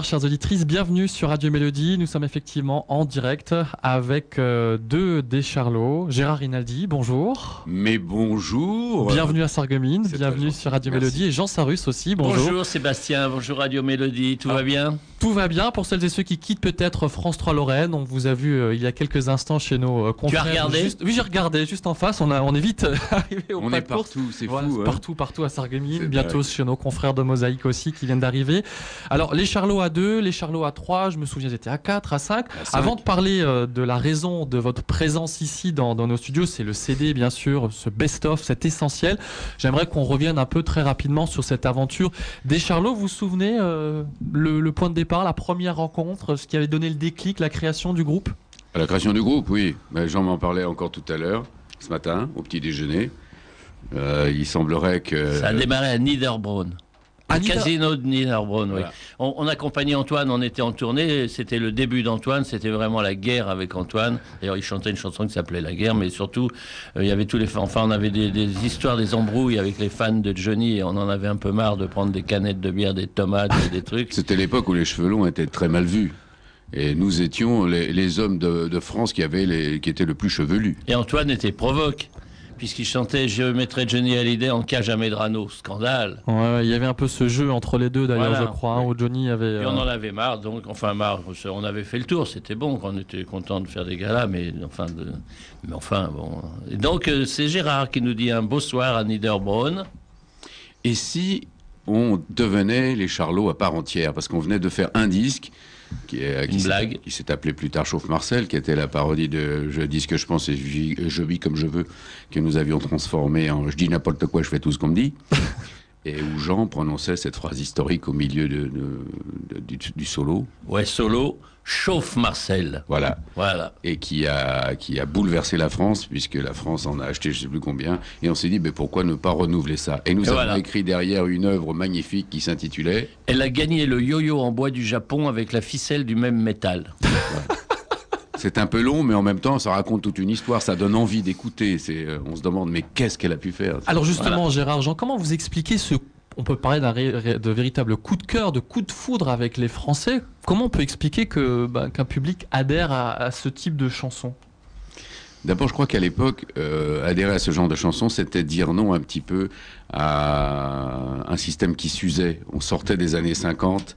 auditeurs, chères auditrices, bienvenue sur Radio Mélodie. Nous sommes effectivement en direct avec euh, deux des Charlots. Gérard Rinaldi, bonjour. Mais bonjour. Bienvenue à Sarreguemines, bienvenue sur Radio Merci. Mélodie. Et Jean Sarus aussi, bonjour. Bonjour Sébastien, bonjour Radio Mélodie, tout Ah. va bien? Tout va bien pour celles et ceux qui quittent peut-être France 3 Lorraine. On vous a vu euh, il y a quelques instants chez nos euh, confrères. regardé Juste- Oui, j'ai regardé, juste en face. On, a, on est vite arrivé au On est partout, c'est Voilà, fou. hein. partout, partout à Sarreguemines, bientôt chez nos confrères de Mosaïque aussi qui viennent d'arriver. Alors, les Charlots à 2, les Charlots à 3, je me souviens, j'étais à 4, à 5. À cinq. Avant de parler euh, de la raison de votre présence ici dans, dans nos studios, c'est le CD, bien sûr, ce best-of, cet essentiel. J'aimerais qu'on revienne un peu très rapidement sur cette aventure des Charlots. Vous vous souvenez euh, le, le point de départ, la première rencontre, ce qui avait donné le déclic, la création du groupe? À la création du groupe, oui. Ben, Jean m'en parlait encore tout à l'heure, ce matin, au petit déjeuner. Euh, il semblerait que. Ça a démarré à Niederbronn. Nieder- casino de Niederbronn, oui. Voilà. On, on accompagnait Antoine, on était en tournée, c'était le début d'Antoine, c'était vraiment la guerre avec Antoine. D'ailleurs, il chantait une chanson qui s'appelait La guerre, mais surtout, euh, il y avait tous les fans. Enfin, on avait des, des histoires, des embrouilles avec les fans de Johnny, et on en avait un peu marre de prendre des canettes de bière, des tomates et des trucs. C'était l'époque où les cheveux longs étaient très mal vus. Et nous étions les, les hommes de, de France qui, avaient les, qui étaient le plus chevelus. Et Antoine était provoque, puisqu'il chantait Je mettrai Johnny Hallyday en cage à Medrano. Scandale. Ouais, ouais, il y avait un peu ce jeu entre les deux d'ailleurs, Voilà. je crois, hein, où Johnny avait. Et on euh, en avait marre, donc, enfin marre, on avait fait le tour, c'était bon, on était content de faire des galas, mais enfin, de, mais enfin bon. Et donc, euh, c'est Gérard qui nous dit un beau soir à Niederbronn. Et si on devenait les Charlots à part entière Parce qu'on venait de faire un disque qui, est, qui Une s'est- blague. qui s'est appelé plus tard Chauffe Marcel, qui était la parodie de Je dis ce que je pense et je vis, je vis comme je veux, que nous avions transformé en Je dis n'importe quoi, je fais tout ce qu'on me dit. Et où Jean prononçait cette phrase historique au milieu de, de- de- du, du solo. Ouais, solo, chauffe Marcel. Voilà. Voilà. Et qui a, qui a bouleversé la France, puisque la France en a acheté je sais plus combien. Et on s'est dit, mais pourquoi ne pas renouveler ça? Et nous Et avons voilà. écrit derrière une œuvre magnifique qui s'intitulait Elle a gagné le yo-yo en bois du Japon avec la ficelle du même métal. C'est un peu long, mais en même temps, ça raconte toute une histoire. Ça donne envie d'écouter. C'est, euh, on se demande, mais qu'est-ce qu'elle a pu faire Alors justement, Gérard Jean, comment vous expliquez ce on peut parler d'un de véritable coup de cœur, de coup de foudre avec les Français? Comment on peut expliquer que bah, qu'un public adhère à, à ce type de chanson? D'abord, je crois qu'à l'époque, euh, adhérer à ce genre de chanson, c'était dire non un petit peu à un système qui s'usait. On sortait des années 50.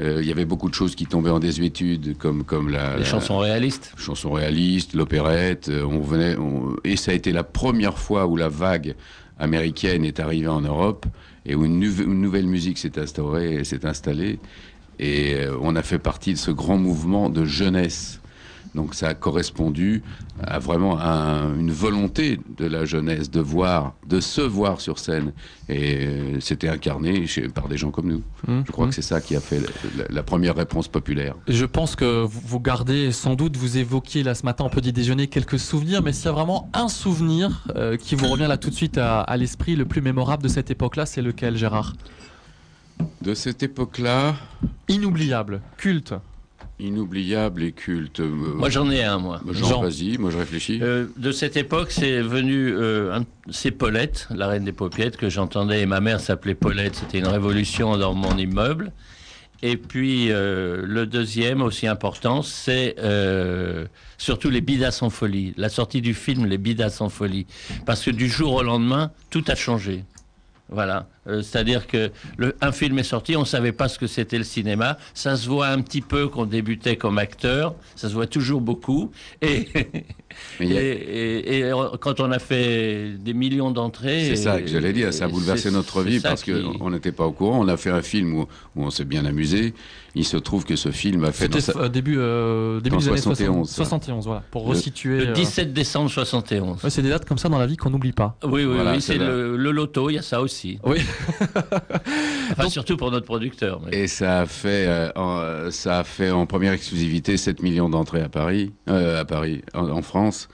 Euh, Il y avait beaucoup de choses qui tombaient en désuétude, comme, comme la, Les la- chansons réalistes. chanson réaliste, l'opérette. euh, On venait, on- et ça a été la première fois où la vague américaine est arrivée en Europe et où une, une nouvelle musique s'est instaurée, s'est installée. Et euh, on a fait partie de ce grand mouvement de jeunesse. Donc ça a correspondu à vraiment un- une volonté de la jeunesse de voir, de se voir sur scène. Et c'était incarné chez- par des gens comme nous. Hum, Je crois hum. que c'est ça qui a fait la- première réponse populaire. Je pense que vous vous gardez sans doute, vous évoquiez là ce matin en petit déjeuner quelques souvenirs, mais s'il y a vraiment un souvenir euh, qui vous revient là tout de suite à, à l'esprit, le plus mémorable de cette époque-là, c'est lequel, Gérard? De cette époque-là, Inoubliable, culte. Inoubliable et culte. Euh, Moi, j'en ai un, moi. Jean, Jean. vas-y, moi je réfléchis. Euh, de cette époque, c'est venu, euh, c'est Paulette, la reine des paupiettes, que j'entendais, et ma mère s'appelait Paulette, c'était une révolution dans mon immeuble. Et puis, euh, le deuxième, aussi important, c'est surtout les Bidas en folie, la sortie du film Les Bidas en folie. Parce que du jour au lendemain, tout a changé. Voilà, Euh, c'est-à-dire que le, un film est sorti, on ne savait pas ce que c'était le cinéma. Ça se voit un petit peu qu'on débutait comme acteur, ça se voit toujours beaucoup. Et, Mais il y a- et, et- et quand on a fait des millions d'entrées, C'est ça que j'allais dire, ça a bouleversé notre vie parce qui- qu'on n'était pas au courant. On a fait un film où, où on s'est bien amusé. Il se trouve que ce film a fait dans C'était sa- euh, début, euh, début En des années 71, 60 ça. 71, voilà, pour Le- resituer. le euh, 17 décembre 71. ouais, c'est des dates comme ça dans la vie qu'on n'oublie pas. Oui, oui, Voilà, oui, c'est le, le loto, il y a ça aussi. Oui. Enfin, surtout pour notre producteur. mais- Et ça a fait, euh, en, ça a fait en première exclusivité 7 millions d'entrées à Paris, euh, à Paris, en, en France.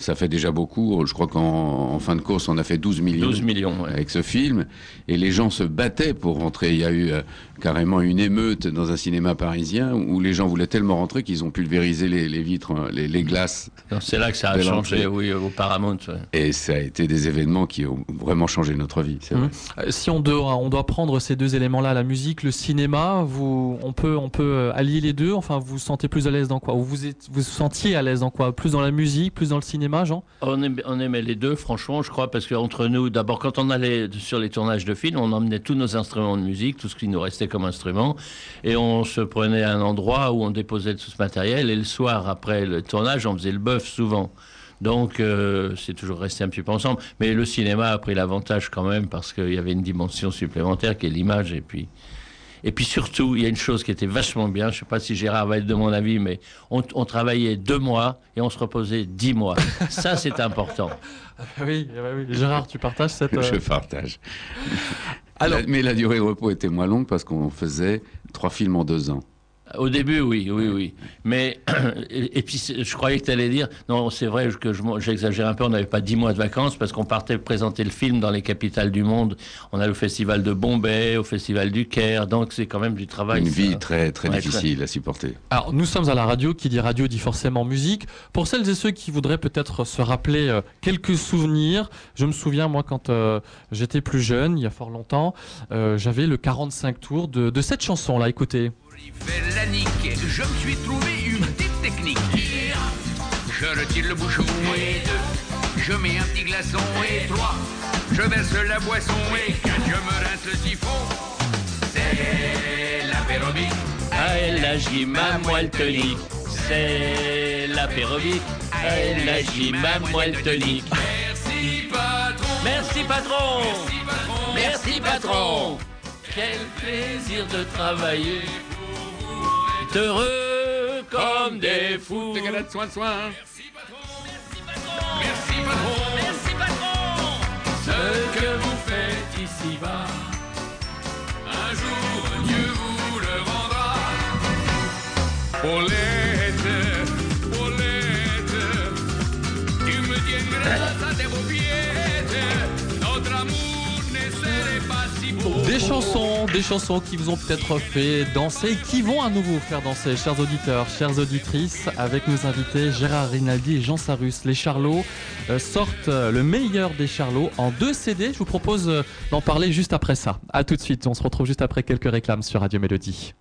Ça fait déjà beaucoup. Je crois qu'en fin de course, on a fait 12 millions, 12 millions avec ce film. Et les gens se battaient pour rentrer. Il y a eu euh, carrément une émeute dans un cinéma parisien où les gens voulaient tellement rentrer qu'ils ont pulvérisé les, les vitres, hein, les, les glaces. C'est là que ça a changé, oui, au Paramount. Et ça a été des événements qui ont vraiment changé notre vie. Vrai. Mmh. Si on doit, on doit prendre ces deux éléments-là, la musique, le cinéma, vous, on peut, on peut euh, allier les deux? Enfin, vous vous sentez plus à l'aise dans quoi? Ou vous êtes, vous, vous sentiez à l'aise dans quoi? Plus dans la musique, plus dans le cinéma? Jean? On aimait, on aimait, les deux, franchement, je crois, parce qu'entre nous, d'abord, quand on allait sur les tournages de films, on emmenait tous nos instruments de musique, tout ce qui nous restait comme instrument, et on se prenait à un endroit où on déposait tout ce matériel, et le soir, après le tournage, on faisait le bœuf souvent. Donc, euh, c'est toujours resté un petit peu ensemble. Mais le cinéma a pris l'avantage quand même, parce qu'il y avait une dimension supplémentaire qui est l'image, et puis... Et puis surtout, il y a une chose qui était vachement bien, je ne sais pas si Gérard va être de mon avis, mais on, on travaillait deux mois et on se reposait dix mois. Ça, c'est important. Oui, oui, Gérard, tu partages cette... Je partage. Alors... Mais la durée de repos était moins longue parce qu'on faisait trois films en deux ans. Au début, oui, oui, oui. Mais, et, puis, je croyais que tu allais dire, non, c'est vrai que j'exagère un peu, on n'avait pas dix mois de vacances parce qu'on partait présenter le film dans les capitales du monde. On a le festival de Bombay, au festival du Caire, donc c'est quand même du travail. Une vie très, très ouais, difficile très... à supporter. Alors, nous sommes à la radio, qui dit radio dit forcément musique. Pour celles et ceux qui voudraient peut-être se rappeler euh, quelques souvenirs, je me souviens, moi, quand euh, j'étais plus jeune, il y a fort longtemps, euh, j'avais le 45 tours de, de cette chanson-là, écoutez. La. Je me suis trouvé une petite technique. Je retire le bouchon et deux. Je mets un petit glaçon et trois. Je verse la boisson et quatre. Je me rince le siphon. C'est l'apérobique. À elle agit ma moelle tonique. C'est l'apérobique. À elle agit ma moelle tonique. Merci patron. Merci patron. Merci patron. Merci patron. Quel plaisir de travailler heureux comme des fous. Des galettes soin soin. Merci patron, merci patron. Merci patron. Merci patron. Ce que vous faites ici-bas, un jour Dieu vous le rendra. Paulette, Paulette, tu me tiens grâce Des chansons, des chansons qui vous ont peut-être fait danser, qui vont à nouveau faire danser, chers auditeurs, chères auditrices, avec nos invités Gérard Rinaldi et Jean Sarus. Les Charlots euh, sortent le meilleur des Charlots en deux CD. Je vous propose d'en parler juste après ça. A tout de suite, on se retrouve juste après quelques réclames sur Radio Mélodie.